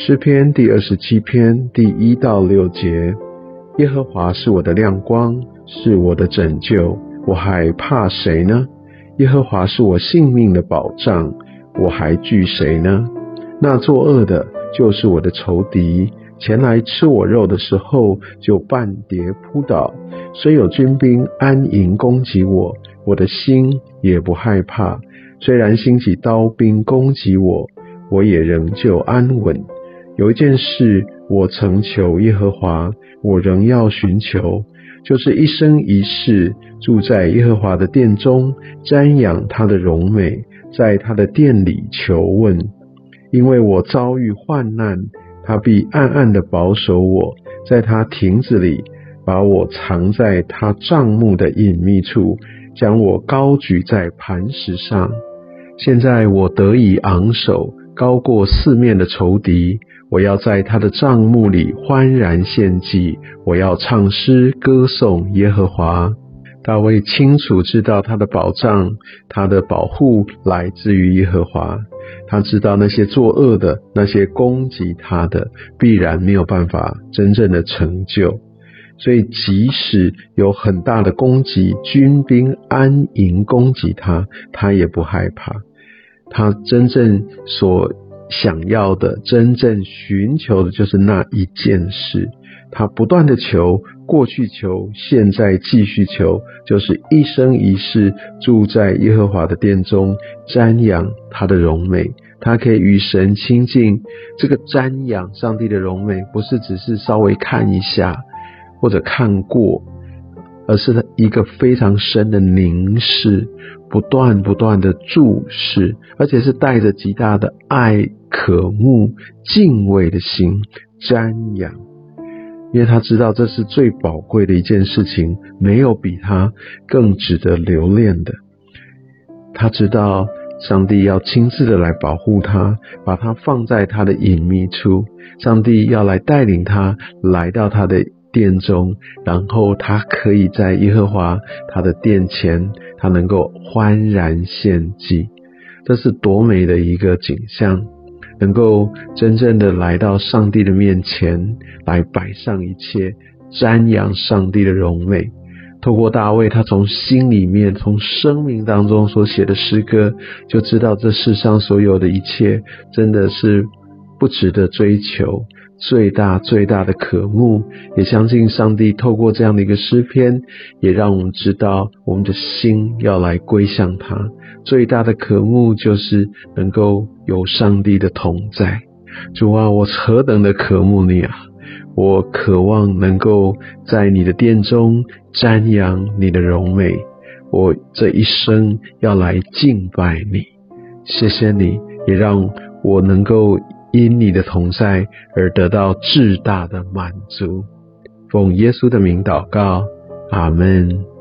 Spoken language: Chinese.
诗篇第二十七篇第一到六节：耶和华是我的亮光，是我的拯救，我还怕谁呢？耶和华是我性命的保障，我还惧谁呢？那作恶的，就是我的仇敌，前来吃我肉的时候，就半跌扑倒。虽有军兵安营攻击我，我的心也不害怕。虽然兴起刀兵攻击我，我也仍旧安稳。有一件事我曾求耶和华，我仍要寻求，就是一生一世住在耶和华的殿中，瞻仰他的荣美，在他的殿里求问。因为我遭遇患难，他必暗暗的保守我，在他亭子里把我藏在他帐幕的隐秘处，将我高举在磐石上。现在我得以昂首，高过四面的仇敌。我要在他的帐幕里欢然献祭，我要唱诗歌颂耶和华。大卫清楚知道他的保障，他的保护来自于耶和华。他知道那些作恶的、那些攻击他的，必然没有办法真正的成就。所以，即使有很大的攻击，军兵安营攻击他，他也不害怕。他真正所想要的、真正寻求的，就是那一件事。他不断的求，过去求，现在继续求，就是一生一世住在耶和华的殿中，瞻仰他的荣美。他可以与神亲近。这个瞻仰上帝的荣美，不是只是稍微看一下或者看过，而是一个非常深的凝视。不断不断的注视，而且是带着极大的爱、渴慕、敬畏的心瞻仰，因为他知道这是最宝贵的一件事情，没有比他更值得留恋的。他知道上帝要亲自的来保护他，把他放在他的隐秘处，上帝要来带领他来到他的。殿中，然后他可以在耶和华他的殿前，他能够欢然献祭，这是多美的一个景象！能够真正的来到上帝的面前，来摆上一切，瞻仰上帝的荣美。透过大卫，他从心里面、从生命当中所写的诗歌，就知道这世上所有的一切，真的是不值得追求。最大最大的渴慕，也相信上帝透过这样的一个诗篇，也让我们知道我们的心要来归向他。最大的渴慕就是能够有上帝的同在。主啊，我何等的渴慕你啊！我渴望能够在你的殿中瞻仰你的荣美。我这一生要来敬拜你。谢谢你，也让我能够。因你的同在而得到至大的满足，奉耶稣的名祷告，阿门。